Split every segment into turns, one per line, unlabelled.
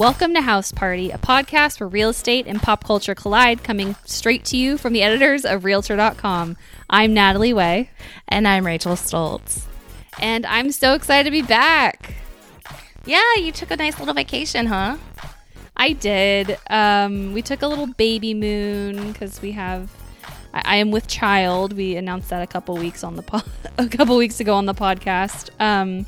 Welcome to House Party, a podcast where real estate and pop culture collide, coming straight to you from the editors of Realtor.com. I'm Natalie Way.
And I'm Rachel Stults.
And I'm so excited to be back.
Yeah, you took a nice little vacation, huh?
I did. Um, we took a little baby moon because we have. I, I, am with child. We announced that a couple weeks on the po- a couple weeks ago on the podcast. Um,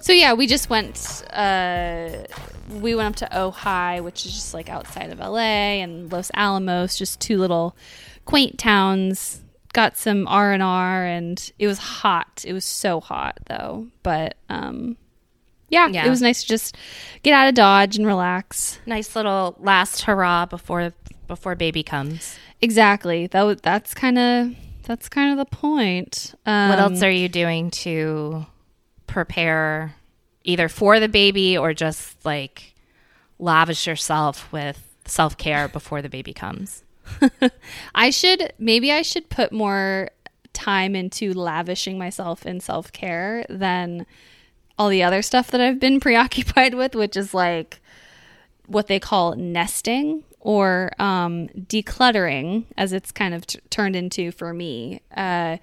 so yeah, we just went. Uh, we went up to Ojai, which is just like outside of LA, and Los Alamos, just two little quaint towns. Got some R and R, and it was hot. It was so hot though, but um, yeah, yeah, it was nice to just get out of Dodge and relax.
Nice little last hurrah before before baby comes.
Exactly. That that's kind of that's kind of the point.
Um, what else are you doing to prepare either for the baby or just like lavish yourself with self care before the baby comes?
I should maybe I should put more time into lavishing myself in self care than all the other stuff that I've been preoccupied with, which is like what they call nesting or um, decluttering, as it's kind of t- turned into for me. Uh,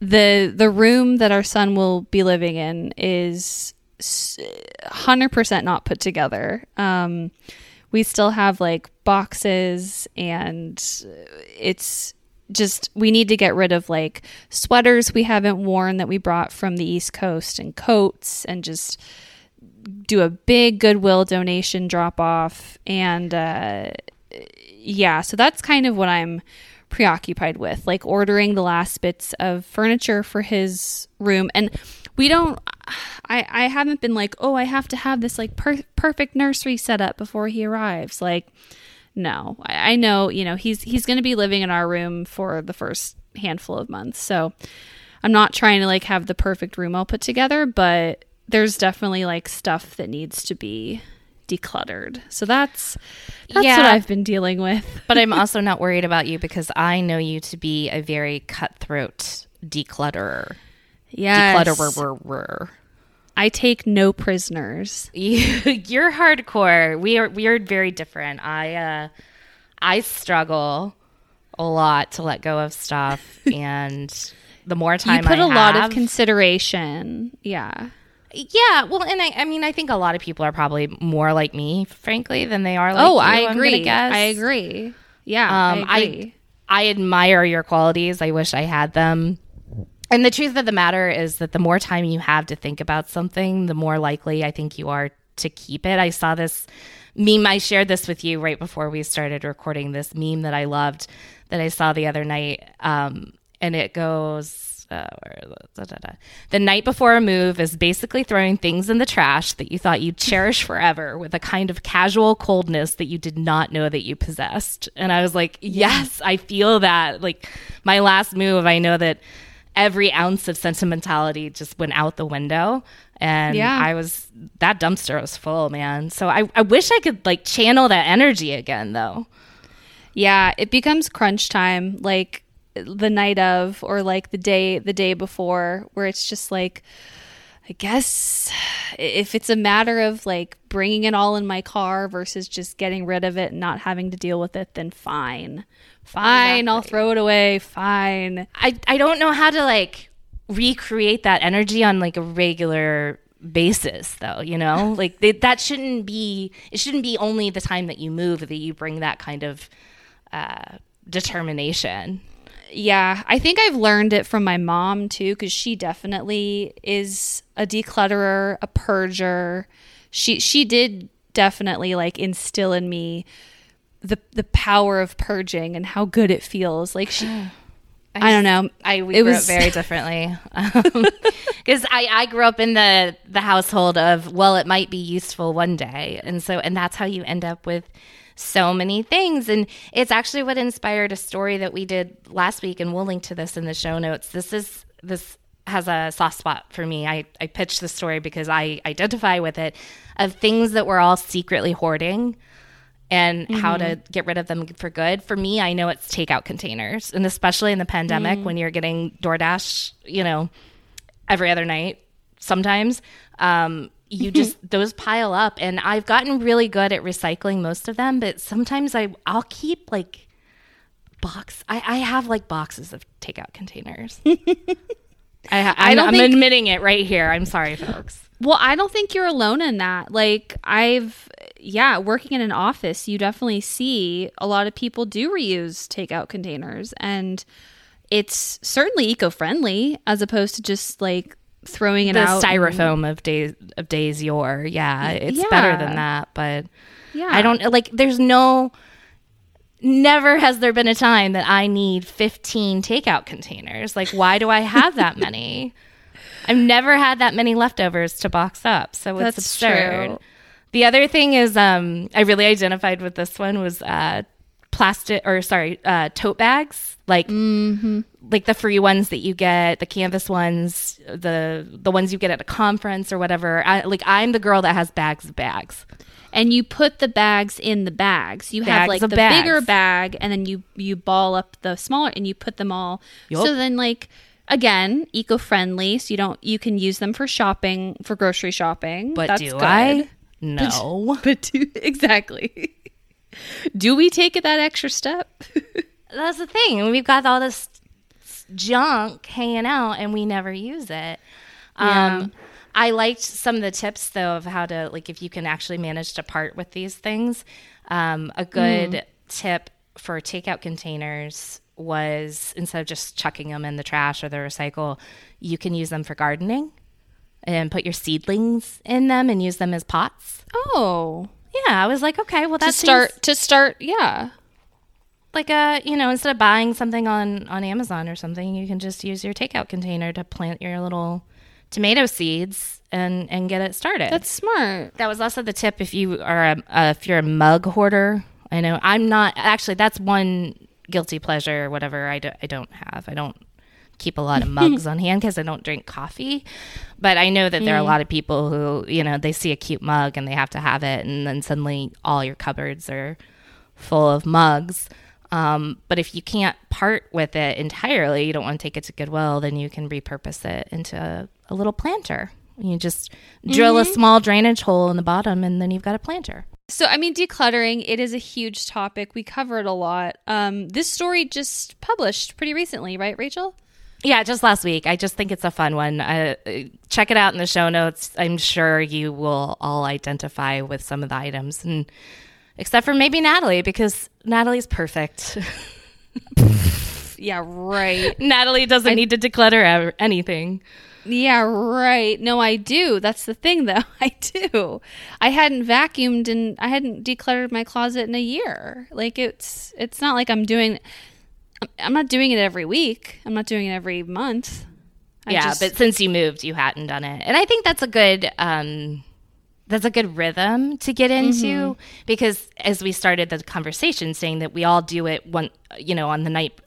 the the room that our son will be living in is 100% not put together. Um, we still have like boxes and it's just we need to get rid of like sweaters we haven't worn that we brought from the east coast and coats and just do a big goodwill donation drop off and uh, yeah so that's kind of what i'm preoccupied with like ordering the last bits of furniture for his room and we don't i i haven't been like oh i have to have this like per- perfect nursery set up before he arrives like no I, I know you know he's he's going to be living in our room for the first handful of months so i'm not trying to like have the perfect room all put together but there's definitely like stuff that needs to be decluttered. So that's that's yeah, what I've been dealing with.
but I'm also not worried about you because I know you to be a very cutthroat declutterer.
Yes. I take no prisoners.
You, are hardcore. We are we are very different. I uh, I struggle a lot to let go of stuff, and the more time
you put
I
a
have,
lot of consideration. Yeah.
Yeah, well, and I, I mean, I think a lot of people are probably more like me, frankly, than they are like oh, you,
I agree. I agree. Yeah, um, I, agree.
I I admire your qualities. I wish I had them. And the truth of the matter is that the more time you have to think about something, the more likely I think you are to keep it. I saw this meme. I shared this with you right before we started recording this meme that I loved that I saw the other night. Um, and it goes, uh, da, da, da. the night before a move is basically throwing things in the trash that you thought you'd cherish forever with a kind of casual coldness that you did not know that you possessed. And I was like, yes, I feel that. Like my last move, I know that every ounce of sentimentality just went out the window. And yeah. I was, that dumpster was full, man. So I, I wish I could like channel that energy again, though.
Yeah, it becomes crunch time. Like, the night of or like the day the day before where it's just like I guess if it's a matter of like bringing it all in my car versus just getting rid of it and not having to deal with it, then fine. Fine, exactly. I'll throw it away. Fine.
I, I don't know how to like recreate that energy on like a regular basis though, you know? like they, that shouldn't be it shouldn't be only the time that you move that you bring that kind of uh, determination
yeah, I think I've learned it from my mom too, because she definitely is a declutterer, a purger. She she did definitely like instill in me the the power of purging and how good it feels. Like she. I, I don't know.
I we it grew was up very differently because um, I I grew up in the the household of well, it might be useful one day, and so and that's how you end up with so many things. And it's actually what inspired a story that we did last week, and we'll link to this in the show notes. This is this has a soft spot for me. I, I pitched the story because I identify with it of things that we're all secretly hoarding and mm-hmm. how to mm-hmm. get rid of them for good. For me, I know it's takeout containers. And especially in the pandemic mm. when you're getting DoorDash, you know, every other night sometimes. Um, you just those pile up and I've gotten really good at recycling most of them, but sometimes I I'll keep like box I, I have like boxes of takeout containers. I, I
don't
I'm
think-
admitting it right here. I'm sorry, folks.
Well, I don't think you're alone in that. Like, I've, yeah, working in an office, you definitely see a lot of people do reuse takeout containers. And it's certainly eco friendly as opposed to just like throwing it
The
out.
styrofoam of days of days yore. Yeah, it's better than that, but
yeah.
I don't like there's no never has there been a time that I need 15 takeout containers. Like why do I have that many? I've never had that many leftovers to box up. So it's
That's
absurd.
true.
The other thing is um I really identified with this one was uh plastic or sorry, uh tote bags. Like mm-hmm. like the free ones that you get, the canvas ones, the the ones you get at a conference or whatever. I, like I'm the girl that has bags of bags.
and you put the bags in the bags. You have like the
bags.
bigger bag, and then you you ball up the smaller, and you put them all.
Yup.
So then, like again, eco friendly. So you don't you can use them for shopping for grocery shopping.
But
That's
do
good.
I? No.
But do exactly. do we take it that extra step?
That's the thing. We've got all this junk hanging out and we never use it. Um, I liked some of the tips though of how to like if you can actually manage to part with these things. Um, a good tip for takeout containers was instead of just chucking them in the trash or the recycle, you can use them for gardening and put your seedlings in them and use them as pots.
Oh,
Yeah, I was like, okay, well that's to
start to start, yeah.
Like a you know instead of buying something on on amazon or something you can just use your takeout container to plant your little tomato seeds and and get it started.
That's smart.
that was also the tip if you are a, uh, if you're a mug hoarder. I know i'm not actually that's one guilty pleasure or whatever i, do, I don't have. I don't keep a lot of mugs on hand because i don't drink coffee. But i know that there are a lot of people who you know they see a cute mug and they have to have it and then suddenly all your cupboards are full of mugs um, but if you can't part with it entirely you don't want to take it to goodwill then you can repurpose it into a, a little planter you just drill a small drainage hole in the bottom and then you've got a planter
So, I mean, decluttering, it is a huge topic. We cover it a lot. Um, this story just published pretty recently, right, Rachel?
Yeah, just last week. I just think it's a fun one. Uh, check it out in the show notes. I'm sure you will all identify with some of the items, and except for maybe Natalie, because Natalie's perfect.
Yeah, right.
Natalie doesn't need to declutter anything.
yeah, right. No, I do. That's the thing, though. I do. I hadn't vacuumed and I hadn't decluttered my closet in a year. Like it's, it's not like I'm doing. I'm not doing it every week. I'm not doing it every month. I
yeah,
just-
but since you moved, you hadn't done it, and I think that's a good. Um, that's a good rhythm to get into because as we started the conversation saying that we all do it one you know on the night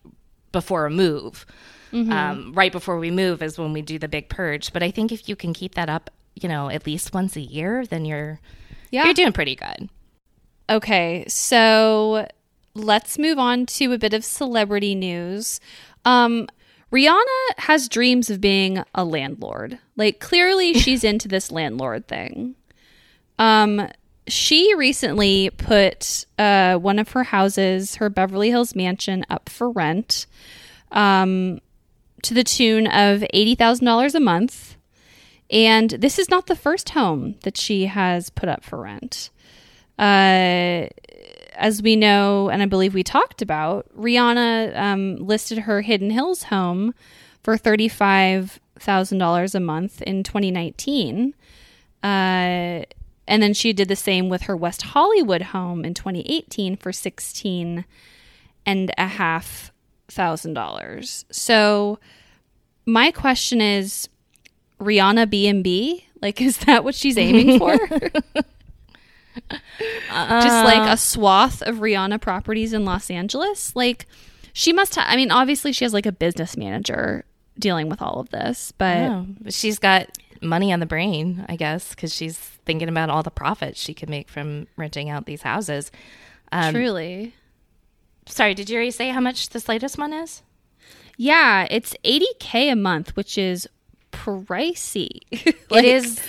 before a move um, right before we move is when we do the big purge but i think if you can keep that up you know at least once a year then you're
yeah.
you're doing pretty good
Okay, so let's move on to a bit of celebrity news. Um, Rihanna has dreams of being a landlord. Like, clearly, she's into this landlord thing. Um, she recently put uh, one of her houses, her Beverly Hills mansion, up for rent um, to the tune of $80,000 a month. And this is not the first home that she has put up for rent. Uh, as we know, and I believe we talked about, Rihanna um, listed her Hidden Hills home for $35,000 a month in 2019. Uh, and then she did the same with her West Hollywood home in 2018 for sixteen and a half thousand dollars. So my question is, Rihanna B and B, like, is that what she's aiming for? Just uh. like a swath of Rihanna properties in Los Angeles. Like, she must have. I mean, obviously, she has like a business manager dealing with all of this, but
Oh, but she's got money on the brain, I guess, because she's thinking about all the profits she could make from renting out these houses. Um,
truly.
Sorry, did you already say how much this latest one is?
Yeah, it's 80k a month, which is pricey.
it is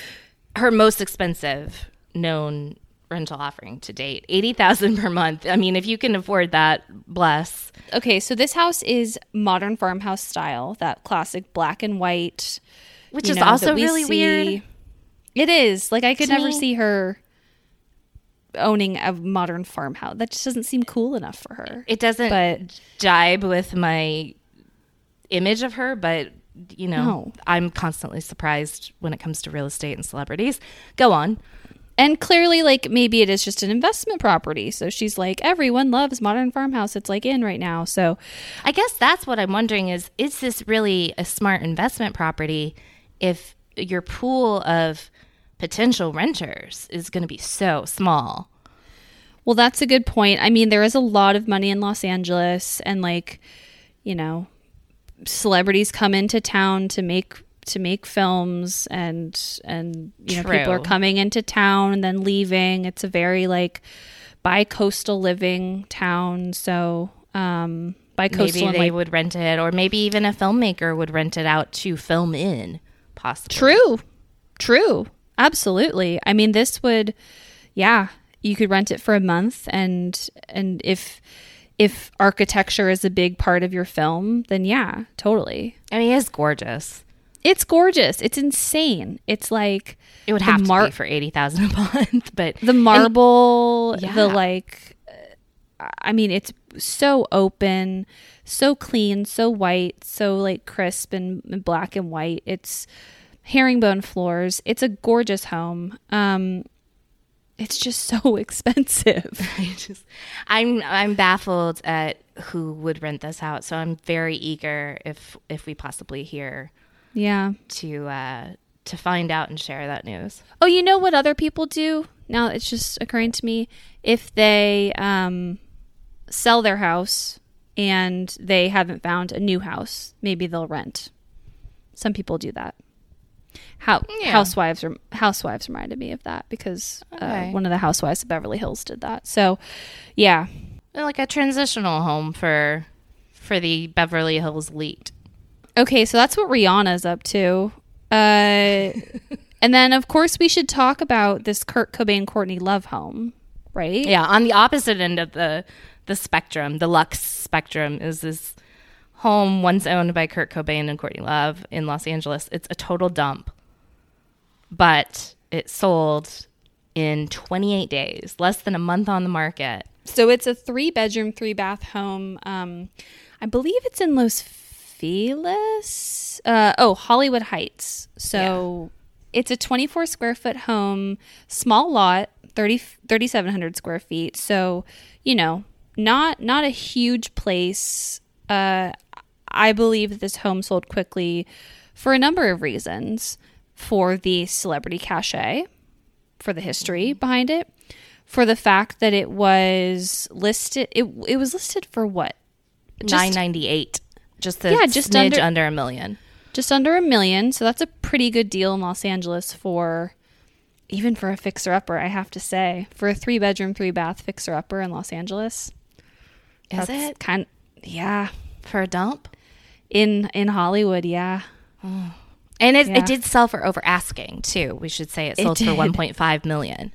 her most expensive known rental offering to date 80000 per month i mean if you can afford that bless
Okay, so this house is modern farmhouse style, that classic black and white,
which is
know,
also
we
really
see-
weird
It is like I could never
me.
see her owning a modern farmhouse. That just doesn't seem cool enough for her.
it doesn't
But-
jibe with my image of her but you know
No.
i'm constantly surprised when it comes to real estate and celebrities go on
And clearly, like maybe it is just an investment property. So she's like, everyone loves modern farmhouse. It's like in right now. So
I guess that's what I'm wondering is is this really a smart investment property if your pool of potential renters is going to be so small?
Well, that's a good point. I mean, there is a lot of money in Los Angeles, and like, you know, celebrities come into town to make to make films, and and you know, people are coming into town and then leaving. It's a very like bi-coastal living town. So, um, bi-coastal
Maybe they
like
would rent it or maybe even a filmmaker would rent it out to film in possibly.
True. True. Absolutely. I mean this would yeah, you could rent it for a month and and if if architecture is a big part of your film, then yeah, totally.
I mean, it's gorgeous.
It's gorgeous. It's insane. It's like
It would have
mar-
to be for 80,000 a month, but
the marble,
Yeah.
the like uh, I mean it's so open, so clean, so white, so like crisp and, black and white. It's herringbone floors. It's a gorgeous home. Um it's just so expensive.
I just I'm I'm baffled at who would rent this out. So I'm very eager if if we possibly hear
yeah.
to uh to find out and share that news.
Oh, you know what other people do? Now it's just occurring to me. If they um, sell their house and they haven't found a new house, maybe they'll rent. Some people do that. How
Yeah.
housewives rem- housewives reminded me of that because
Okay.
uh, one of the housewives of Beverly Hills did that. So, yeah,
like a transitional home for for the Beverly Hills elite.
Okay, so that's what Rihanna's up to. Uh, and then, of course, we should talk about this Kurt Cobain Courtney Love home, right?
Yeah, on the opposite end of the the spectrum, the Lux spectrum is this home once owned by Kurt Cobain and Courtney Love in Los Angeles. It's a total dump. But it sold in 28 days, less than a month on the market.
So it's a three bedroom, three bath home. Um, I believe it's in Los Feliz. Uh, oh, Hollywood Heights. So it's a 24 square foot home, small lot, 30, 3,700 square feet. So, you know, not not a huge place. Uh, I believe that this home sold quickly for a number of reasons. For the celebrity cachet, for the history behind it, for the fact that it was listed. It it was listed for what? Just-
998. Just a
Yeah, just under-
under, a million.
just under a million. So that's a pretty good deal in Los Angeles for even for a fixer upper, I have to say. For a three bedroom, three bath fixer upper in Los Angeles.
Is it
kind yeah.
for a dump?
In in Hollywood, yeah.
And it,
Yeah.
it did sell for over asking too. We should say it
It
sold for 1.5 million.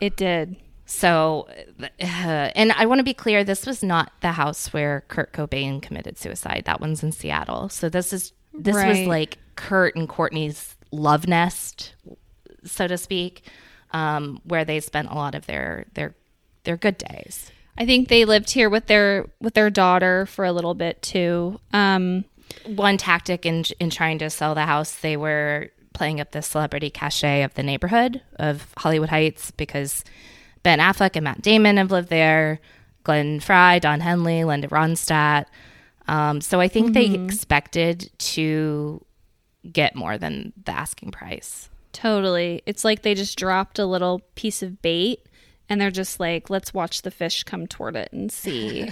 It did.
So, uh, and I want to be clear, this was not the house where Kurt Cobain committed suicide. That one's in Seattle. So this is this was like Kurt and Courtney's love nest, so to speak, um, where they spent a lot of their their their good days.
I think they lived here with their with their daughter for a little bit too. Um
One tactic in in trying to sell the house, they were playing up the celebrity cachet of the neighborhood of Hollywood Heights because Ben Affleck and Matt Damon have lived there, Glenn Frey, Don Henley, Linda Ronstadt. Um, so I think they expected to get more than the asking price.
Totally. It's like they just dropped a little piece of bait and they're just like, let's watch the fish come toward it and see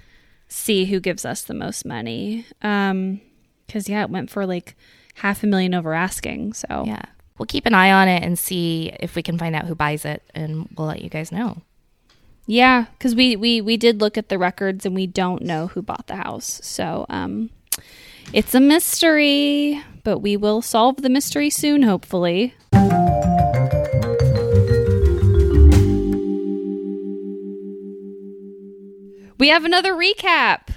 see who gives us the most money. Um cuz yeah, it went for like half a million over asking. So
Yeah. We'll keep an eye on it and see if we can find out who buys it, and we'll let you guys know.
Yeah, cuz we we we did look at the records and we don't know who bought the house. So um it's a mystery, but we will solve the mystery soon, hopefully. We have another recap.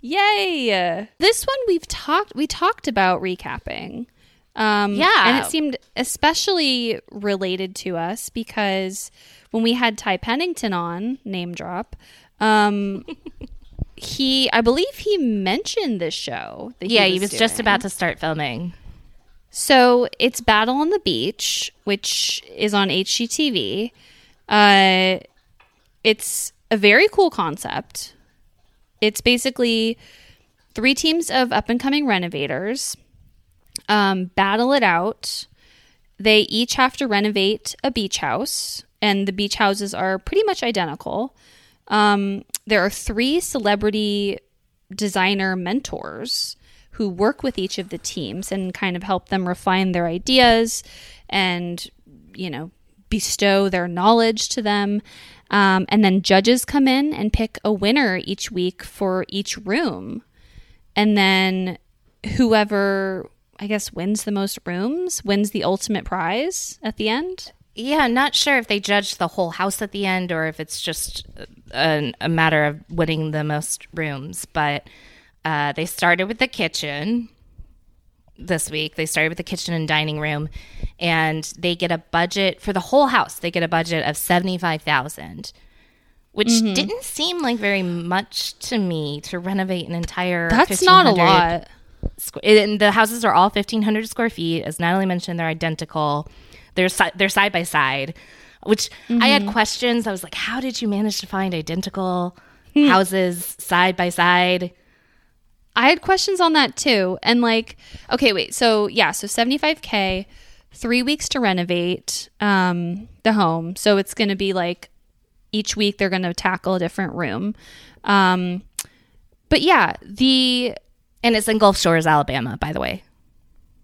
Yay! This one we've talked we talked about recapping. Um,
yeah,
and it seemed especially related to us because when we had Ty Pennington on name drop, um, he I believe he mentioned this show. That
yeah, he was just about to start filming.
So it's Battle on the Beach, which is on HGTV. Uh, it's a very cool concept. It's basically three teams of up and coming renovators um, battle it out. They each have to renovate a beach house, and the beach houses are pretty much identical. Um, there are three celebrity designer mentors who work with each of the teams and kind of help them refine their ideas and, you know, bestow their knowledge to them. Um, and then judges come in and pick a winner each week for each room. And then whoever, I guess, wins the most rooms wins the ultimate prize at the end.
Yeah, not sure if they judge the whole house at the end or if it's just a, a matter of winning the most rooms. But uh, they started with the kitchen this week. They started with the kitchen and dining room, and they get a budget for the whole house. They get a budget of seventy five thousand, which didn't seem like very much to me to renovate an entire.
That's not a lot.
squ- and the houses are all 1500 square feet as natalie mentioned they're identical they're si- they're side by side which i had questions i was like how did you manage to find identical houses side by side
I had questions on that too. And like, okay, wait. So yeah, so 75k, three weeks to renovate um, the home. So it's going to be like each week they're going to tackle a different room. Um, but yeah, the
and it's in gulf shores alabama by the way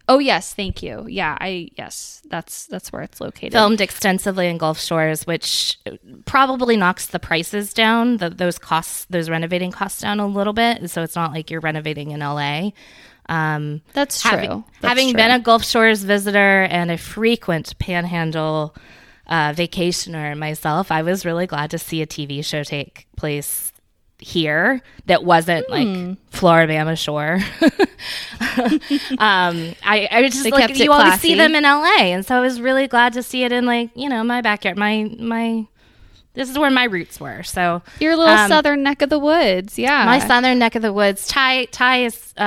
oh yes, thank you. Yeah, I yes, that's that's where it's located.
filmed extensively in gulf shores which probably knocks the prices down the, those costs those renovating costs down a little bit so it's not like you're renovating in la um,
That's true.
having,
That's
having
true.
been a Gulf Shores visitor and a frequent Panhandle uh, vacationer myself, I was really glad to see a TV show take place here that wasn't
Hmm.
like Floribama Shore. um, I, I was just
They
like
kept
you always see them in LA, and so I was really glad to see it in like you know my backyard, my my. This is where my roots were. So
your little
um,
southern neck of the woods. Yeah,
my southern neck of the woods. Ty Ty is uh,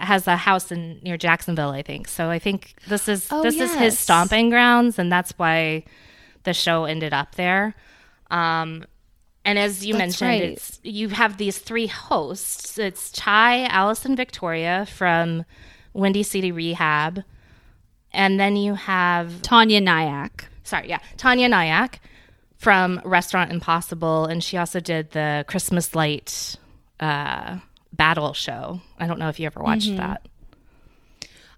has a house in near Jacksonville, I think. So I think this is
Oh,
this is his stomping grounds, and that's why the show ended up there. Um, and as you
That's
mentioned,
right.
it's you have these three hosts. It's Ty, Alison, Victoria from Windy City Rehab, and then you have
Taniya Nayak.
sorry, yeah, Taniya Nayak from Restaurant Impossible, and she also did the Christmas Light uh, battle show. I don't know if you ever watched
Mm-hmm.
that.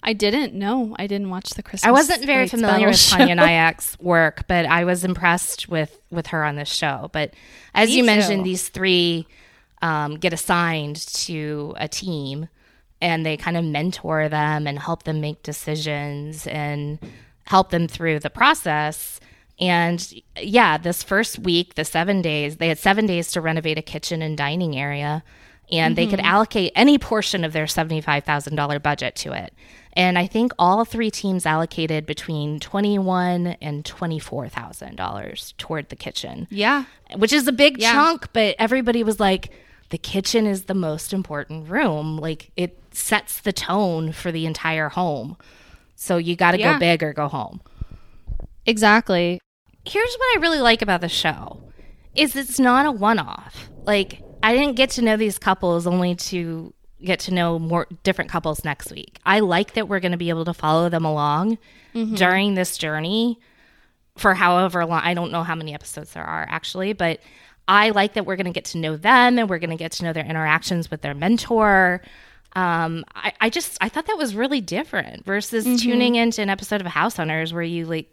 I didn't know. I didn't watch the Christmas.
I wasn't very familiar with
show.
Taniya Nayak's work, but I was impressed with with her on this show. But as
Me
you mentioned, these three um, get assigned to a team, and they kind of mentor them and help them make decisions and help them through the process. And yeah, this first week, the seven days, they had seven days to renovate a kitchen and dining area, and they could mm-hmm. allocate any portion of their $75,000 budget to it. And I think all three teams allocated between twenty-one and twenty-four thousand dollars toward the kitchen,
Yeah,
which is a big
Yeah.
chunk. But everybody was like, "The kitchen is the most important room. Like it sets the tone for the entire home. So you got to
Yeah.
go big or go home."
exactly.
here's what I really like about the show is it's not a one-off. Like I didn't get to know these couples only to get to know more different couples next week. I like that we're going to be able to follow them along during this journey for however long. I don't know how many episodes there are actually, but I like that we're going to get to know them and we're going to get to know their interactions with their mentor. Um, I, I just I thought that was really different versus tuning into an episode of House Hunters where you like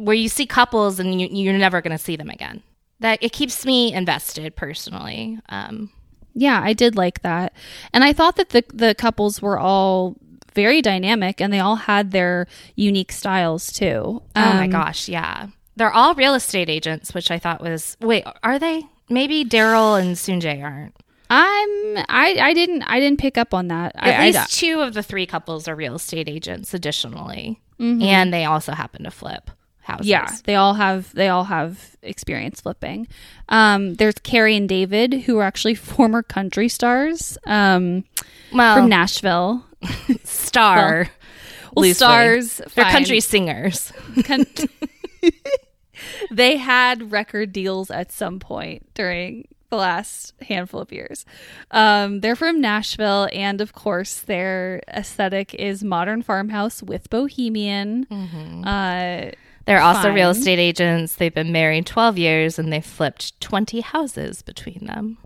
where you see couples and you, you're never going to see them again. That it keeps me invested personally. Um,
Yeah, I did like that. And I thought that the the couples were all very dynamic and they all had their unique styles too.
oh my
Um,
gosh, yeah, they're all real estate agents, which I thought was wait, are they? Maybe Daryl and Sanjay aren't.
I'm I I didn't I didn't pick up on that.
At
I,
least
I,
two of the three couples are real estate agents additionally. And they also happen to flip houses.
Mm-hmm. yeah, they all have they all have experience flipping. Um, there's Carrie and David who are actually former country stars um,
Well,
from Nashville.
star.
Well,
loosely.
stars,
They're country singers.
They had record deals at some point during the last handful of years. Um, they're from Nashville, and of course, their aesthetic is modern farmhouse with bohemian. Uh,
They're also real estate agents. They've been married 12 years and they've flipped 20 houses between them.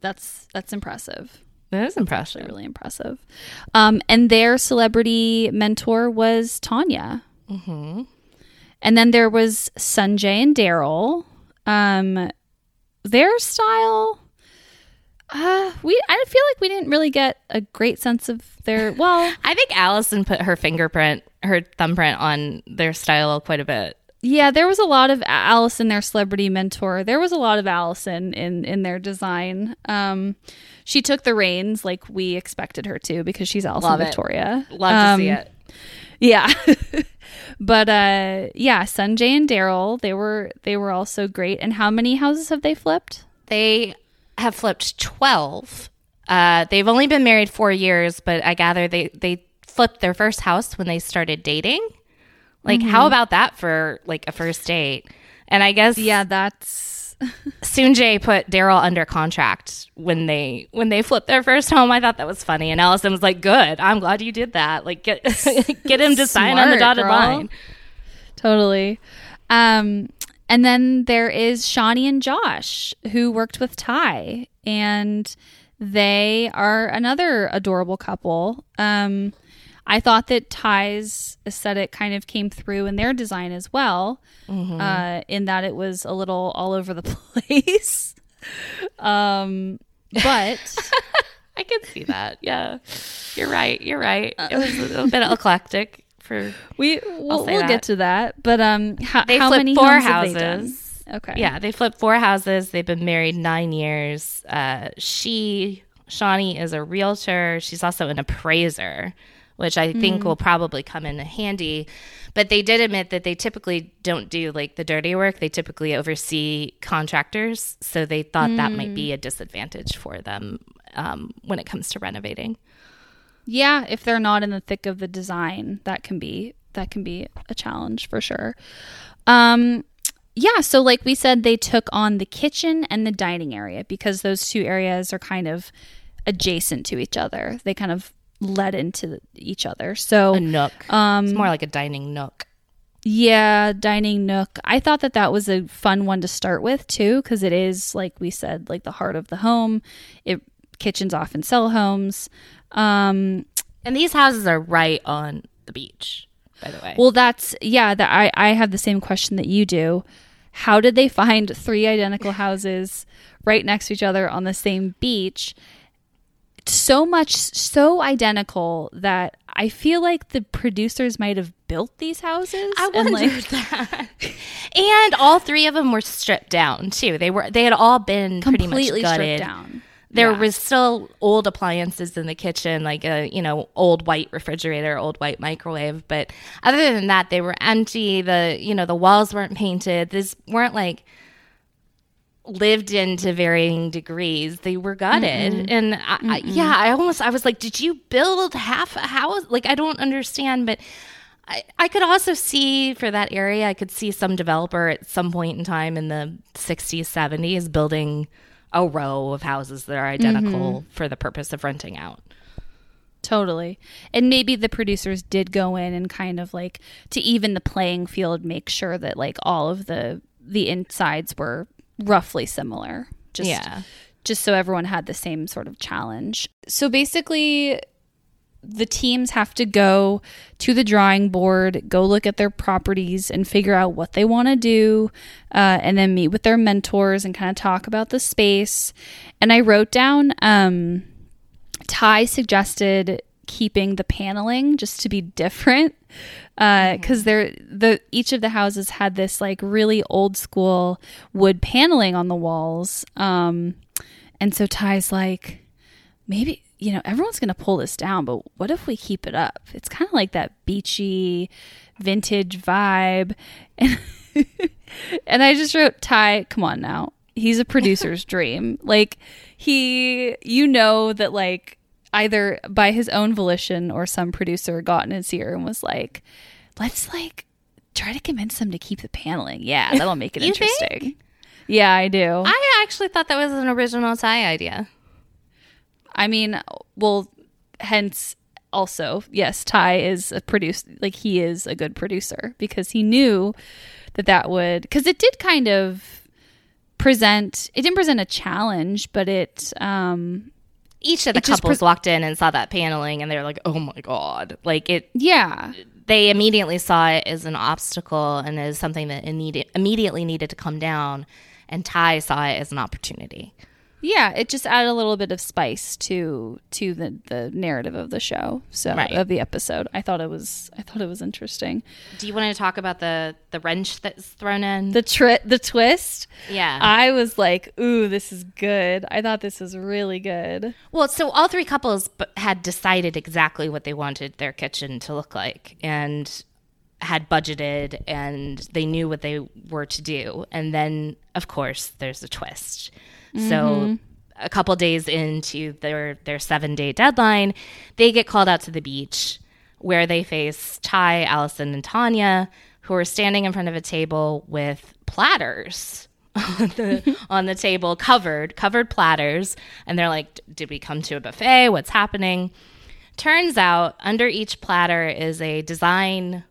that's that's impressive.
That is impressive.
Really impressive. Um, and their celebrity mentor was Taniya.
Mm-hmm.
And then there was Sanjay and Daryl. Um, their style, uh, we I feel like we didn't really get a great sense of their. Well,
I think Alison put her fingerprint, her thumbprint on their style quite a bit.
yeah, there was a lot of Alison, their celebrity mentor. There was a lot of Alison in in their design. Um, she took the reins like we expected her to because she's Alison
Love it.
Victoria.
Love
Um,
to see it.
Yeah. but uh yeah, Sanjay and Daryl, they were they were also great. And how many houses have they flipped?
They have flipped 12. Uh, they've only been married four years, but I gather they, they flipped their first house when they started dating. Like, how about that for like a first date? And I guess
Yeah, that's
Sanjay put Daryl under contract when they when they flipped their first home. I thought that was funny, and Alison was like, "Good, I'm glad you did that. Like, get get him to sign on the dotted
girl.
line."
totally. Um and then there is Shawnee and Josh who worked with Ty and they are another adorable couple. Um I thought that Ty's aesthetic kind of came through in their design as well, uh, in that it was a little all over the place. um, but
I can see that. Yeah, you're right. You're right. It was a little bit eclectic for.
we we'll, we'll get to that. But um, how,
They
how
flipped
many
four
homes have they done?
houses.
Okay.
Yeah, they flipped four houses. They've been married nine years. Uh, she, Shawnee, is a realtor. She's also an appraiser, which I think will probably come in handy. But they did admit that they typically don't do like the dirty work. They typically oversee contractors. So they thought that might be a disadvantage for them um, when it comes to renovating.
Yeah, if they're not in the thick of the design, that can be that can be a challenge for sure. Um yeah, so like we said they took on the kitchen and the dining area because those two areas are kind of adjacent to each other. They kind of led into each other. So
A nook.
um
it's more like a dining nook.
yeah, dining nook. I thought that that was a fun one to start with too because it is like we said like the heart of the home. It kitchens often sell homes. Um
And these houses are right on the beach, by the way.
Well, that's yeah. That I I have the same question that you do. How did they find three identical houses right next to each other on the same beach? So much, so identical that I feel like the producers might have built these houses.
I
and,
wondered
like,
that. and all three of them were stripped down too. They were they had all been pretty
completely stripped down.
There
Yeah.
was still old appliances in the kitchen, like a you know old white refrigerator, old white microwave. But other than that, they were empty. The you know the walls weren't painted. These weren't like lived in to varying degrees. They were gutted, and I, I, yeah, I almost I was like, did you build half a house? Like I don't understand, but. I, I could also see for that area, I could see some developer at some point in time in the 60s, 70s building a row of houses that are identical mm-hmm. for the purpose of renting out.
Totally. And maybe the producers did go in and kind of like to even the playing field make sure that like all of the the insides were roughly similar. Just
Yeah.
just so everyone had the same sort of challenge. So basically the teams have to go to the drawing board, go look at their properties and figure out what they want to do, uh, and then meet with their mentors and kind of talk about the space. And I wrote down um, Ty suggested keeping the paneling just to be different because they're the each of the houses had this like really old school wood paneling on the walls um And so Ty's like, maybe, you know, everyone's going to pull this down, but what if we keep it up? It's kind of like that beachy, vintage vibe. And, and I just wrote, Ty, come on now. He's a producer's dream. Like, he, you know, that like either by his own volition or some producer got in his ear and was like, let's like try to convince them to keep the paneling. Yeah, that'll make it
You think?
interesting. Yeah, I do.
I actually thought that was an original Ty idea.
I mean, well, hence also, yes, Ty is a produce like he is a good producer because he knew that that would because it did kind of present it didn't present a challenge, but it um
Each of the couples
pre-
walked in and saw that paneling, and they're like, "Oh my god!" Like it.
yeah.
They immediately saw it as an obstacle and as something that needed, immediately needed to come down. And Ty saw it as an opportunity.
Yeah, it just added a little bit of spice to to the the narrative of the show. So
Right.
of the episode. I thought it was I thought it was interesting.
Do you want to talk about the the wrench that's thrown in?
The tri- the twist,
yeah.
I was like, "Ooh, this is good." I thought this was really good.
Well, so all three couples b- had decided exactly what they wanted their kitchen to look like and had budgeted and they knew what they were to do. And then, of course, there's a twist. So, a couple days into their, their seven day deadline, they get called out to the beach where they face Ty, Alison, and Taniya, who are standing in front of a table with platters on the on the table covered covered platters. And they're like did we come to a buffet? What's happening? Turns out under each platter is a design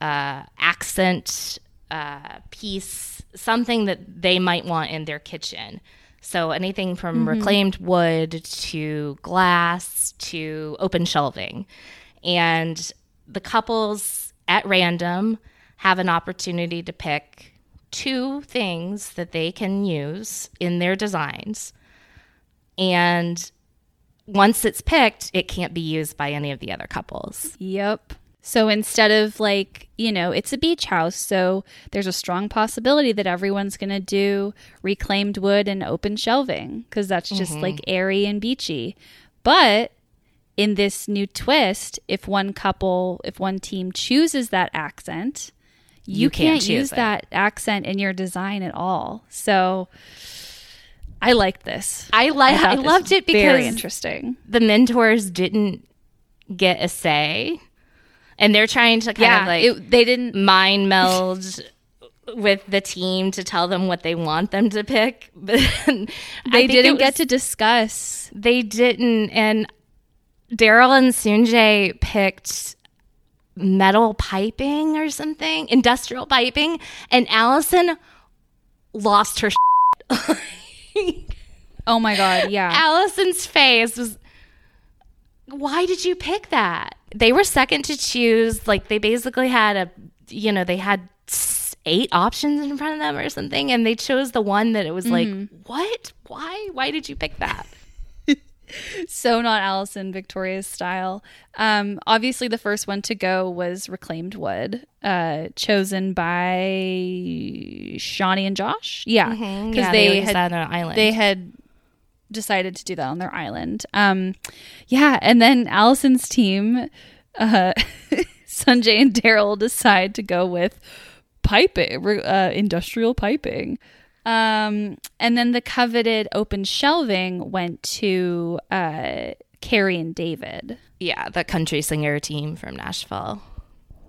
uh, accent uh, piece something that they might want in their kitchen so anything from mm-hmm. reclaimed wood to glass to open shelving and the couples at random have an opportunity to pick two things that they can use in their designs. And once it's picked, it can't be used by any of the other couples.
Yep. So instead of like, you know, it's a beach house, so there's a strong possibility that everyone's going to do reclaimed wood and open shelving because that's just mm-hmm. like airy and beachy. But in this new twist, if one couple, if one team chooses that accent, you,
You can't
can't, use
it.
that accent in your design at all. So I liked this.
I like I,
this
loved it because
very interesting.
the mentors didn't get a say. And they're trying to kind
Yeah,
of like
it, they didn't.
mind meld with the team to tell them what they want them to pick. But
They didn't get to discuss
They didn't. And Daryl and Sanjay picked metal piping or something, industrial piping, and Alison lost her.
Oh my god, yeah.
Alison's face was. Why did you pick that? They were second to choose. Like they basically had a, you know, they had eight options in front of them or something, and they chose the one that it was like, what? Why? Why did you pick that?
so not Alison Victoria's style. Um, obviously, the first one to go was reclaimed wood, uh, chosen by Shawnee and Josh. Yeah, because
Mm-hmm. Yeah,
they,
used
had
on an island.
they had decided to do that on their island. Um, yeah, and then Alison's team, uh, Sanjay and Daryl decide to go with piping, uh, industrial piping. Um, and then the coveted open shelving went to uh, Carrie and David.
yeah, the country singer team from Nashville.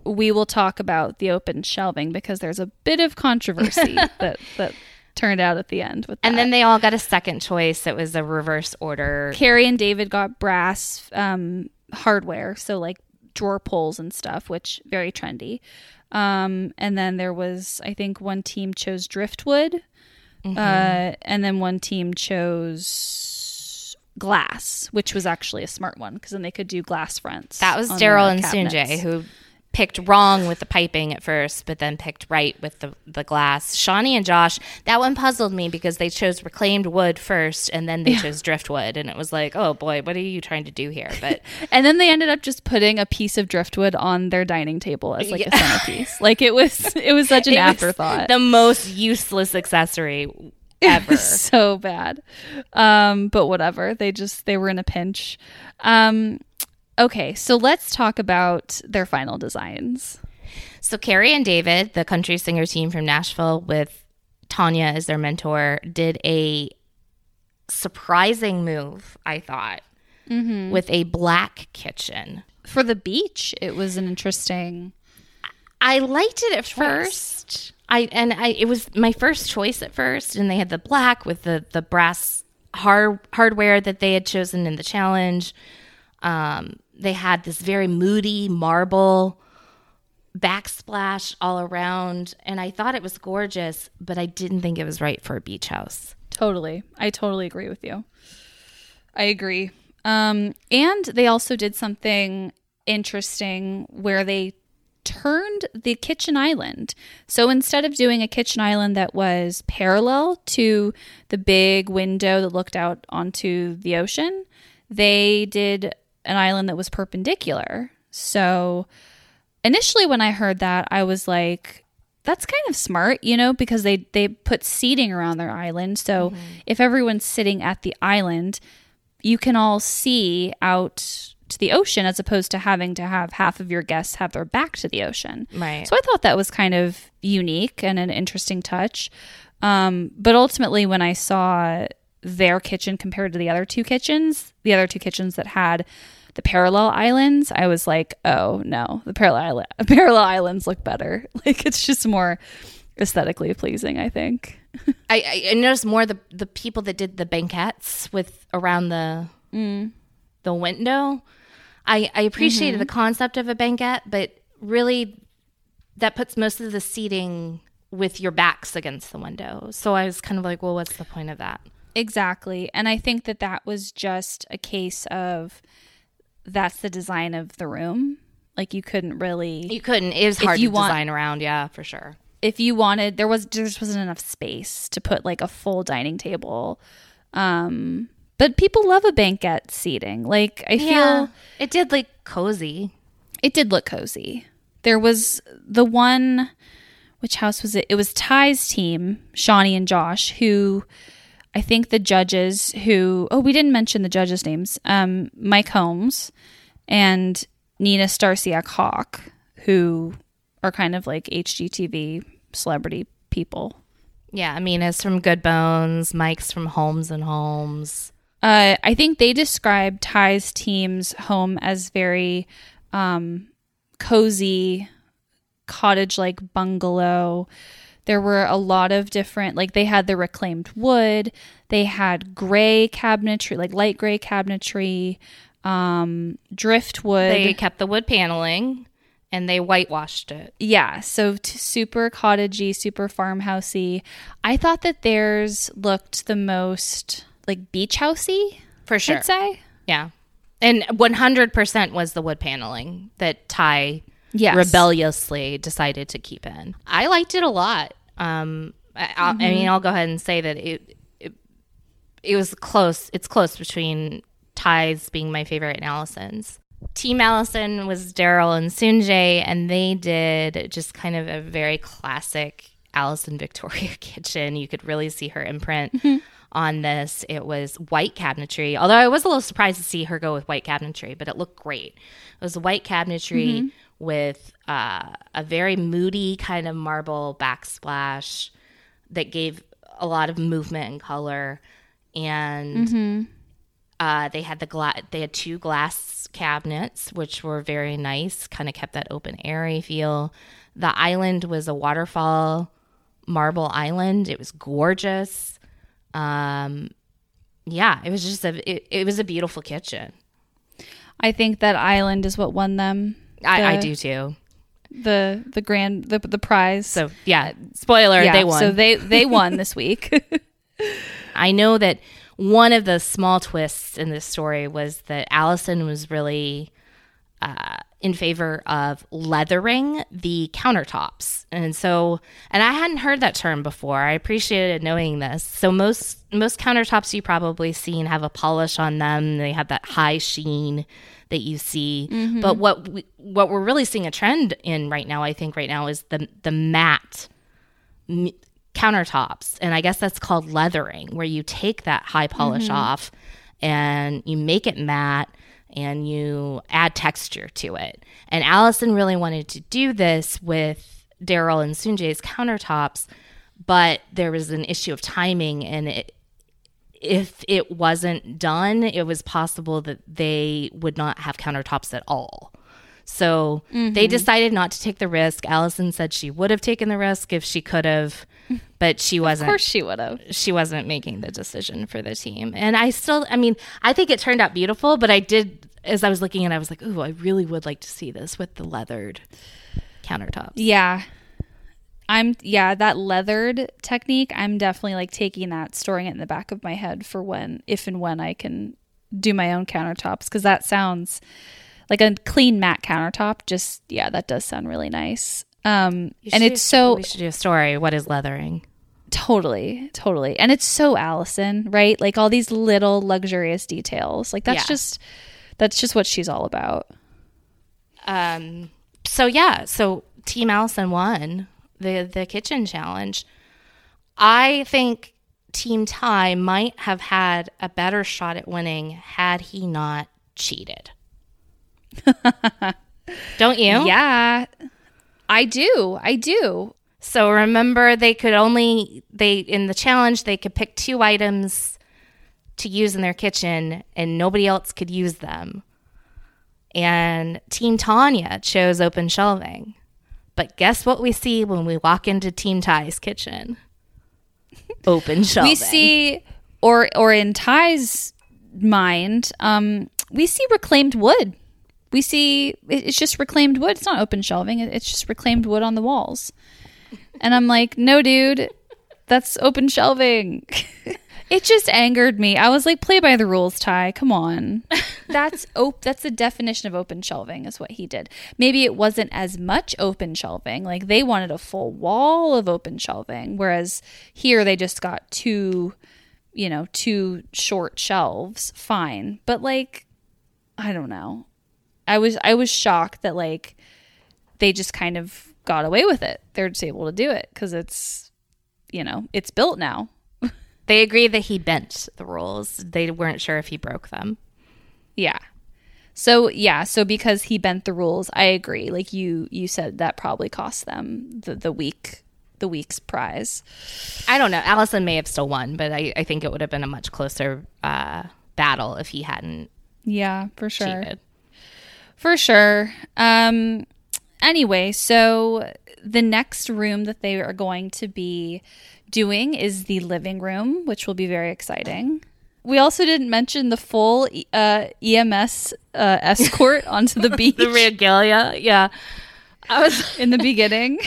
We will talk about the open shelving because there's a bit of controversy that that turned out at the end with that.
And then they all got a second choice. It was a reverse order.
Carrie and David got brass um, hardware, so like drawer pulls and stuff, which very trendy. Um, and then there was, I think, one team chose driftwood,
Mm-hmm.
uh, and then one team chose glass, which was actually a smart one because then they could do glass fronts.
That was Daryl and. Sanjay who picked wrong with the piping at first, but then picked right with the, the glass. Shawnee and Josh, that one puzzled me because they chose reclaimed wood first and then they chose driftwood. And it was like, oh boy, what are you trying to do here? But
And then they ended up just putting a piece of driftwood on their dining table as like a centerpiece. like it was, it was such an
it
afterthought.
The most useless accessory ever.
so bad. Um, but whatever. They just they were in a pinch. Um, okay, so let's talk about their final designs.
So Carrie and David, the country singer team from Nashville, with Taniya as their mentor, did a surprising move. I thought with a black kitchen.
For the beach, it was an interesting
I liked it at first. I and I it was my first choice at first, and they had the black with the the brass hard hardware that they had chosen in the challenge. Um, they had this very moody marble backsplash all around, and I thought it was gorgeous, but I didn't think it was right for a beach house.
Totally. I totally agree with you. I agree. Um, and they also did something interesting where they turned the kitchen island. So instead of doing a kitchen island that was parallel to the big window that looked out onto the ocean, they did an island that was perpendicular. So initially when I heard that, I was like, that's kind of smart, you know, because they they put seating around their island. So if everyone's sitting at the island, you can all see out to the ocean as opposed to having to have half of your guests have their back to the ocean.
Right.
So I thought that was kind of unique and an interesting touch. Um, but ultimately, when I saw their kitchen compared to the other two kitchens, the other two kitchens that had the parallel islands, I was like, oh no, the parallel parallel islands look better. Like it's just more aesthetically pleasing, I think.
I, I noticed more the the people that did the banquettes with around the mm. the window. I, I appreciated mm-hmm. the concept of a banquette, but really that puts most of the seating with your backs against the window. So I was kind of like, well, what's the point of that?
Exactly. And I think that that was just a case of that's the design of the room. Like you couldn't really
You couldn't. It was hard
you
to
want-
design around. Yeah, for sure.
if you wanted there was there just wasn't enough space to put like a full dining table. Um but people love a banquette seating. Like I feel
it did like cozy.
it did look cozy. There was the one which house was it? It was Ty's team, Shawnee and Josh, who I think the judges who oh we didn't mention the judges' names. Um Mike Holmes and Nina Starsiak Hawk, who are kind of like HGTV celebrity people.
Yeah, I mean, it's from Good Bones. Mike's from Holmes and Holmes.
Uh, I think they described Ty's team's home as very um, cozy, cottage like bungalow. There were a lot of different, like, they had the reclaimed wood, they had gray cabinetry, like light gray cabinetry, um, driftwood.
They kept the wood paneling and they whitewashed it.
yeah, so t- super cottagey, super farmhousey. I thought that theirs looked the most like beach housey,
For sure.
I'd say.
Yeah. And 100% was the wood paneling that Ty
Yes.
rebelliously decided to keep in. I liked it a lot. Um, I, I'll- I mean, mm-hmm. I'll go ahead and say that it, it it was close. It's close between Ty's being my favorite and Alison's. Team Alison was Daryl and Sanjay, and they did just kind of a very classic Alison Victoria kitchen. You could really see her imprint mm-hmm. on this. It was white cabinetry, although I was a little surprised to see her go with white cabinetry, but it looked great. It was white cabinetry mm-hmm. With uh, a very moody kind of marble backsplash that gave a lot of movement and color. And uh, they had the gla- they had two glass cabinets, which were very nice. Kind of kept that open airy feel. The island was a waterfall marble island. It was gorgeous. Um, yeah, it was just a it, it was a beautiful kitchen.
I think that island is what won them.
I, I do too.
the the grand the the prize.
So yeah, spoiler,
yeah,
they won.
So they they won this week.
I know that one of the small twists in this story was that Alison was really uh, in favor of leathering the countertops, and so and I hadn't heard that term before. I appreciated knowing this. So most most countertops you probably seen have a polish on them. They have that high sheen that you see. But what we, what we're really seeing a trend in right now, I think right now is the the matte m- countertops. And I guess that's called leathering, where you take that high polish
Mm-hmm.
off and you make it matte and you add texture to it. And Alison really wanted to do this with Daryl and Sanjay's countertops, but there was an issue of timing and it if it wasn't done, it was possible that they would not have countertops at all. So they mm-hmm. decided not to take the risk. Alison said she would have taken the risk if she could have, but she wasn't of
course she would have.
she wasn't making the decision for the team. And I still, I mean, I think it turned out beautiful, but I did, as I was looking at it, I was like, ooh, I really would like to see this with the leathered countertops.
Yeah. I'm yeah, that leathered technique, I'm definitely like taking that, storing it in the back of my head for when if and when I can do my own countertops cuz that sounds like a clean matte countertop just yeah, that does sound really nice. Um and it's so
We should do a story. What is leathering?
totally, totally. And it's so Alison, right? Like all these little luxurious details. Like that's
Yeah.
just that's just what she's all about.
Um, so yeah, so Team Alison won the the kitchen challenge. I think Team Ty might have had a better shot at winning had he not cheated. Don't you?
Yeah. I do. I do.
So remember, they could only they in the challenge they could pick two items to use in their kitchen, and nobody else could use them. And Team Taniya chose open shelving, but guess what we see when we walk into Team Ty's kitchen? Open shelving.
we see or or in ty's mind um we see reclaimed wood. We see it's just reclaimed wood. It's not open shelving. It's just reclaimed wood on the walls. And i'm like no dude. That's open shelving it just angered me. I was like play by the rules ty. Come on. That's op- that's the definition of open shelving is what he did. Maybe it wasn't as much open shelving. Like they wanted a full wall of open shelving whereas here they just got two you know two short shelves. Fine. But like i don't know. I was i was shocked that like they just kind of got away with it. They're just able to do it because it's you know it's built now
they agree that he bent the rules. They weren't sure if he broke them.
Yeah. So yeah, so because he bent the rules, I agree. Like you you said that probably cost them the the week the week's prize.
I don't know. Alison may have still won, but I, I think it would have been a much closer uh, battle if he hadn't
Yeah, for sure.
cheated.
For sure. Um anyway, so the next room that they are going to be doing is the living room, which will be very exciting. We also didn't mention the full uh, EMS uh, escort onto the beach.
The regalia, yeah. I was
in the beginning.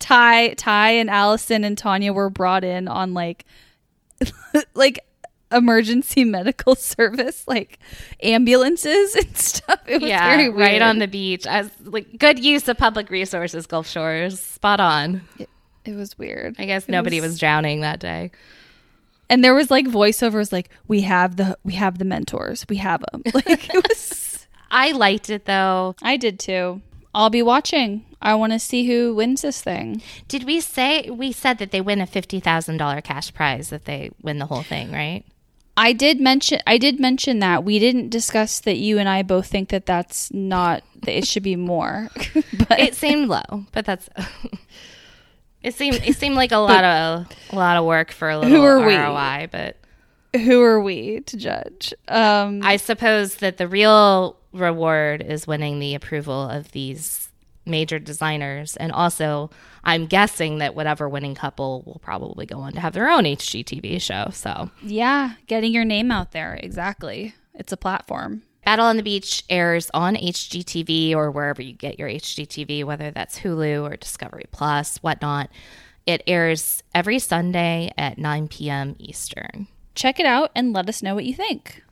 Ty, Ty, and Alison and Taniya were brought in on like, like emergency medical service, like ambulances and stuff. It was
yeah,
very
right on the beach. As like good use of public resources, Gulf Shores, spot on.
It was weird.
I guess
It
nobody
was-
was drowning that day.
and there was like voiceovers, like we have the we have the mentors, we have them. Like it was.
I liked it though.
I did too. I'll be watching. I want to see who wins this thing.
Did we say we said that they win a fifty thousand dollar cash prize if they win the whole thing, right?
I did mention I did mention that we didn't discuss that you and I both think that that's not that it should be more. but
It seemed low, but that's. it seemed it seemed like a lot of a lot of work for a little
are we?
ROI, but
who are we to judge? Um
I suppose that the real reward is winning the approval of these major designers. And also, I'm guessing that whatever winning couple will probably go on to have their own HGTV show. So,
yeah, getting your name out there exactly. It's a platform.
Battle on the Beach airs on HGTV or wherever you get your HGTV, whether that's Hulu or Discovery Plus, whatnot. It airs every Sunday at 9 p.m. Eastern.
Check it out and let us know what you think.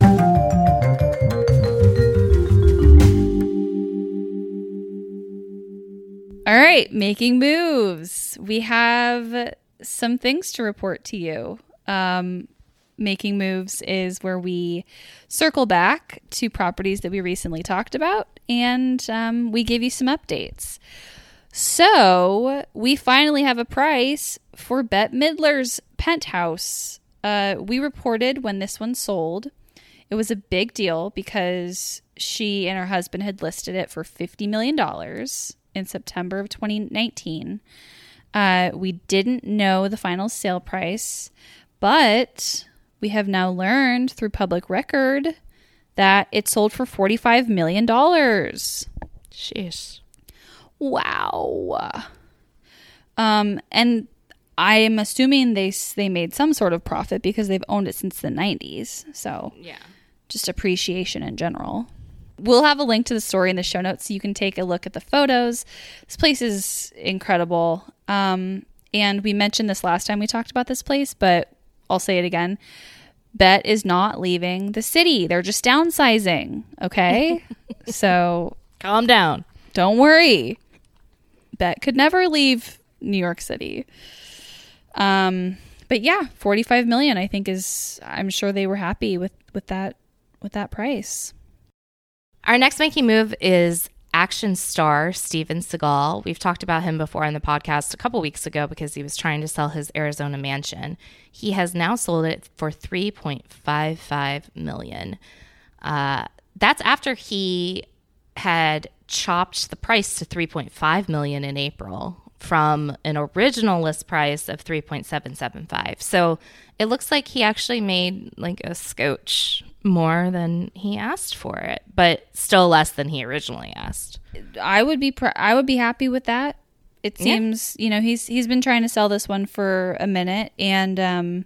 All right, making moves. We have some things to report to you. Um, making moves is where we circle back to properties that we recently talked about and um, we give you some updates. So we finally have a price for Bette Midler's penthouse. Uh, we reported when this one sold. It was a big deal because she and her husband had listed it for $50 million in September of 2019. Uh, we didn't know the final sale price, but we have now learned through public record that it sold for $45 million.
Sheesh.
Wow. Um, and I am assuming they they made some sort of profit because they've owned it since the 90s. So
Yeah.
just appreciation in general. We'll have a link to the story in the show notes so you can take a look at the photos. This place is incredible. Um, and we mentioned this last time we talked about this place, but I'll say it again. Bette is not leaving the city. They're just downsizing. Okay. so
Calm down.
don't worry. Bette could never leave New York City. Um, but yeah, 45 million I think is I'm sure they were happy with with that with that price.
Our next making move is action star Steven Seagal. We've talked about him before on the podcast a couple weeks ago because he was trying to sell his Arizona mansion. He has now sold it for 3.55 million. Uh, that's after he had chopped the price to 3.5 million in April from an original list price of 3.775. So it looks like he actually made like a scotch more than he asked for it, but still less than he originally asked.
I would be pr- I would be happy with that. It
Yeah.
seems, you know, he's he's been trying to sell this one for a minute and um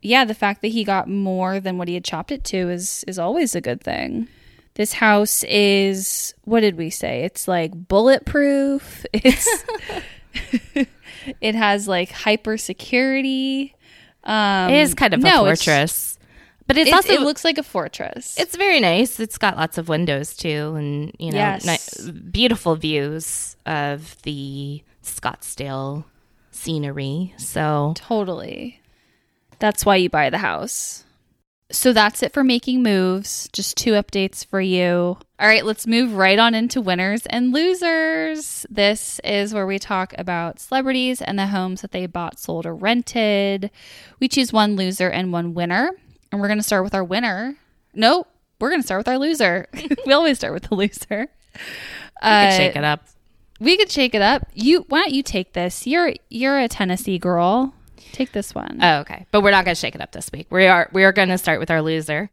yeah, the fact that he got more than what he had chopped it to is is always a good thing. This house is what did we say? It's like bulletproof. It's it has like hyper security. Um
It is kind of
no,
a fortress, but it's
It,
also
it looks like a fortress.
it's very nice. It's got lots of windows too, and you know,
Yes.
ni- beautiful views of the Scottsdale scenery. So
Totally. That's why you buy the house. So that's it for making moves. Just two updates for you. All right, let's move right on into winners and losers. This is where we talk about celebrities and the homes that they bought, sold, or rented. We choose one loser and one winner. And we're going to start with our winner. No, we're going to start with our loser. we always start with the loser.
we could uh, shake it up.
We could shake it up. You why don't you take this? You're you're a Tennessee girl. Take this one.
Oh, okay. But we're not going to shake it up this week. We are we are going to start with our loser.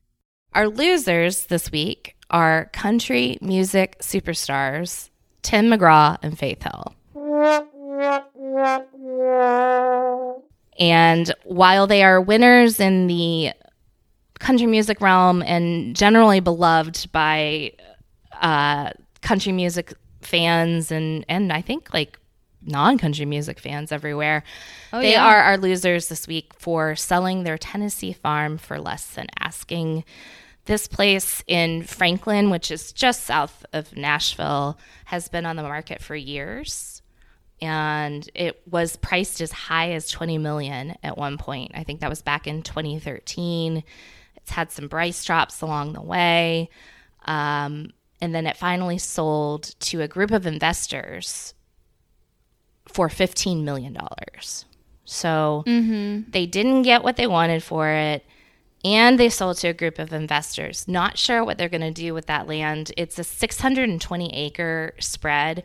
Our losers this week are country music superstars Tim McGraw and Faith Hill. And while they are winners in the country music realm and generally beloved by uh, country music fans and and I think like non-country music fans everywhere.
Oh,
they
yeah.
are our losers this week for selling their Tennessee farm for less than asking. This place in Franklin, which is just south of Nashville, has been on the market for years and it was priced as high as 20 million at one point. I think that was back in 2013. It's had some price drops along the way. Um, and then it finally sold to a group of investors for $15 million. So they didn't get what they wanted for it. And they sold to a group of investors. Not sure what they're going to do with that land. It's a 620 acre spread.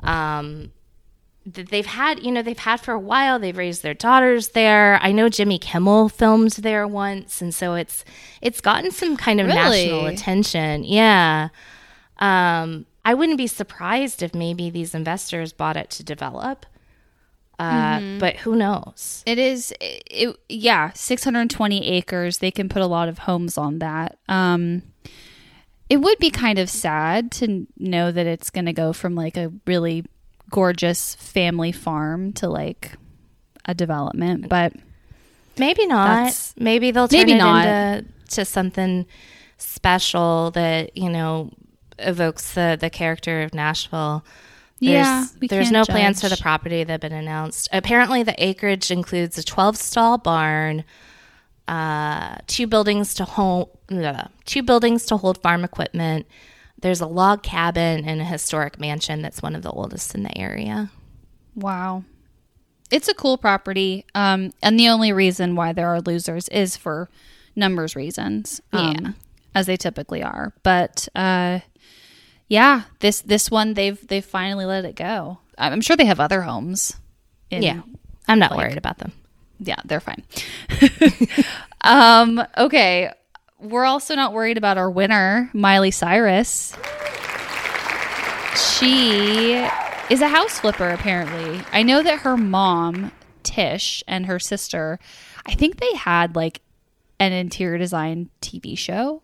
Um, that they've had, you know, they've had for a while. They've raised their daughters there. I know Jimmy Kimmel filmed there once, and so it's it's gotten some kind of national attention. Yeah. Um, I wouldn't be surprised if maybe these investors bought it to develop. Uh, But who knows?
It is, it, it- yeah, 620 acres. They can put a lot of homes on that. Um, it would be kind of sad to know that it's going to go from like a really gorgeous family farm to like a development, but
Maybe not. Maybe they'll turn
maybe
it
not.
into to something special that you know evokes the the character of Nashville. There's,
Yeah,
there's no plans for the property that have been announced. Apparently, the acreage includes a 12 stall barn, uh, two buildings to hold, uh, two buildings to hold farm equipment, there's a log cabin and a historic mansion that's one of the oldest in the area.
Wow. It's a cool property. Um, and the only reason why there are losers is for numbers reasons. Um,
Yeah.
As they typically are. But uh, yeah, this this one they've they've finally let it go. I'm sure they have other homes. in-
Yeah. I'm not worried about them.
yeah, they're fine. um, okay. We're also not worried about our winner, Miley Cyrus. She is a house flipper, apparently. I know that her mom, Tish, and her sister, I think they had like an interior design TV show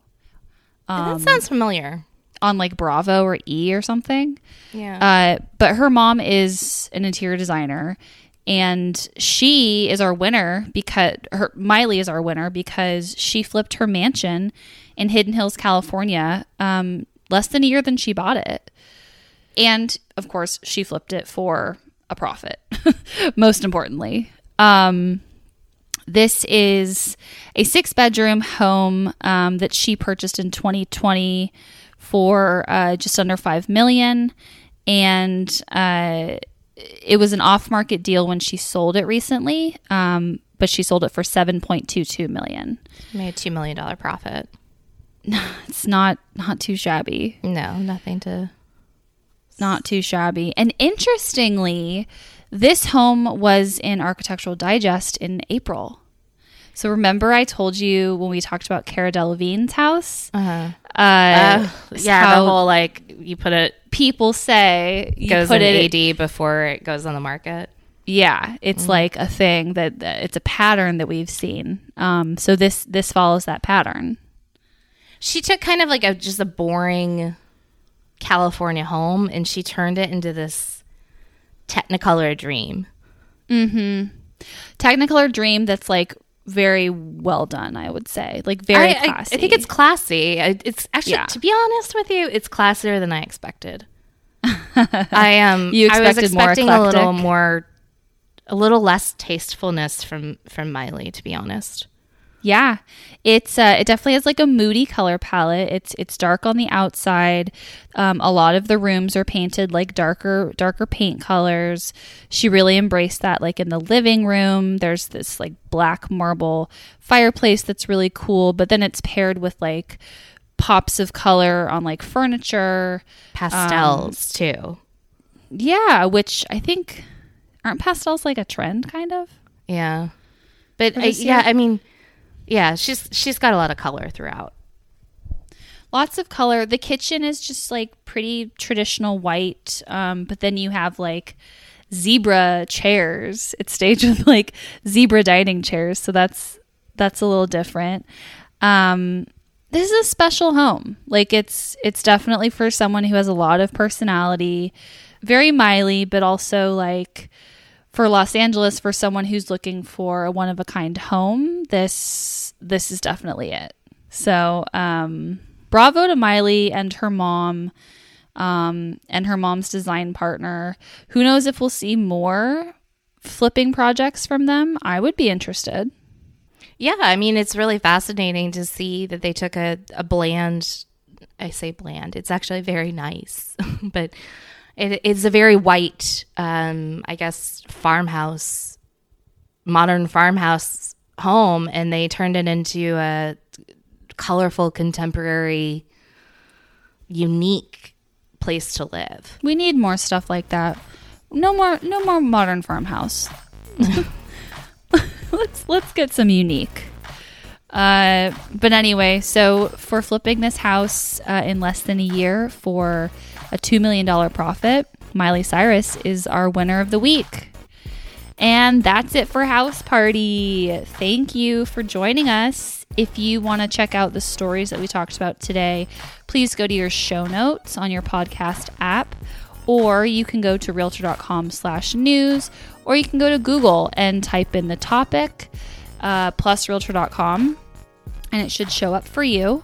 that sounds familiar.
on like Bravo or E or something.
Yeah.
Uh, but her mom is an interior designer, and she is our winner because her Miley is our winner because she flipped her mansion in Hidden Hills, California, um, less than a year than she bought it, and of course she flipped it for a profit. Most importantly, um, this is a six bedroom home um, that she purchased in 2020 for uh, just under five million, and uh, it was an off market deal when she sold it recently. Um, but she sold it for seven point two two million.
Made two million dollar profit.
It's not not too shabby.
No, nothing to.
not too shabby. And interestingly, this home was in Architectural Digest in April. So remember, I told you when we talked about Cara Delevingne's house.
Uh-huh.
Uh,
Uh, yeah, the whole like you put it
people say you
goes
put
in
it.
AD before it goes on the market.
Yeah, it's like a thing that, that it's a pattern that we've seen. Um, so this this follows that pattern.
She took kind of like a just a boring California home and she turned it into this Technicolor dream. Mm-hmm.
Technicolor Dream that's like very well done. I would say like very
I, I-
classy.
I think it's classy. It's actually,
Yeah.
to be honest with you, it's classier than I expected. I am.
You
I was
expected more
expecting a little more, a little less tastefulness from from Miley. To be honest,
Yeah, it's uh, it definitely has like a moody color palette. It's it's dark on the outside. Um, a lot of the rooms are painted like darker darker paint colors. She really embraced that. Like in the living room, there's this like black marble fireplace that's really cool. But then it's paired with like pops of color on like furniture.
pastels too.
Yeah, which I think aren't pastels like a trend kind of.
Yeah, but I, yeah. I mean, yeah, she's she's got a lot of color throughout.
lots of color. The kitchen is just like pretty traditional white, um, but then you have like zebra chairs. It's staged with like zebra dining chairs, so that's that's a little different. Um, this is a special home. Like it's it's definitely for someone who has a lot of personality, very Miley, but also like for Los Angeles for someone who's looking for a one of a kind home. This this is definitely it. So, um, bravo to Miley and her mom, um, and her mom's design partner. Who knows if we'll see more flipping projects from them? I would be interested.
Yeah, I mean, it's really fascinating to see that they took a, a bland, I say bland, it's actually very nice, but it, it's a very white, um, I guess, farmhouse, modern farmhouse home, and they turned it into a colorful, contemporary, unique place to live.
We need more stuff like that. No more, no more modern farmhouse. let's let's get some unique. Uh, but anyway, so for flipping this house uh, in less than a year for a two million dollar profit, Miley Cyrus is our winner of the week. And that's it for House Party. Thank you for joining us. If you want to check out the stories that we talked about today, please go to your show notes on your podcast app, or you can go to realtor.com slash news, or you can go to Google and type in the topic uh, plus realtor.com, and it should show up for you.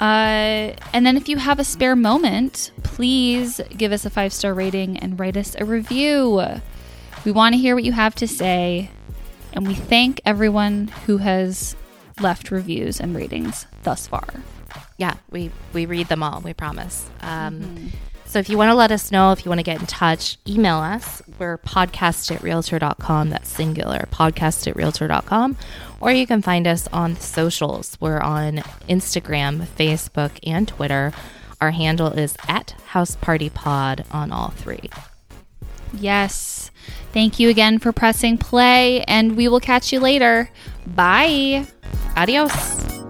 Uh, and then if you have a spare moment, please give us a five star rating and write us a review. We want to hear what you have to say, and we thank everyone who has left reviews and ratings thus far.
Yeah, we we read them all. We promise. Um, So if you want to let us know, if you want to get in touch, email us. We're podcast at realtor.com. That's singular, podcast at realtor.com. Or you can find us on the socials. We're on Instagram, Facebook, and Twitter. Our handle is at House Party Pod on all three.
Yes. Thank you again for pressing play, and we will catch you later. Bye.
Adios.